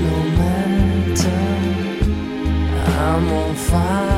no matter. I'm on fire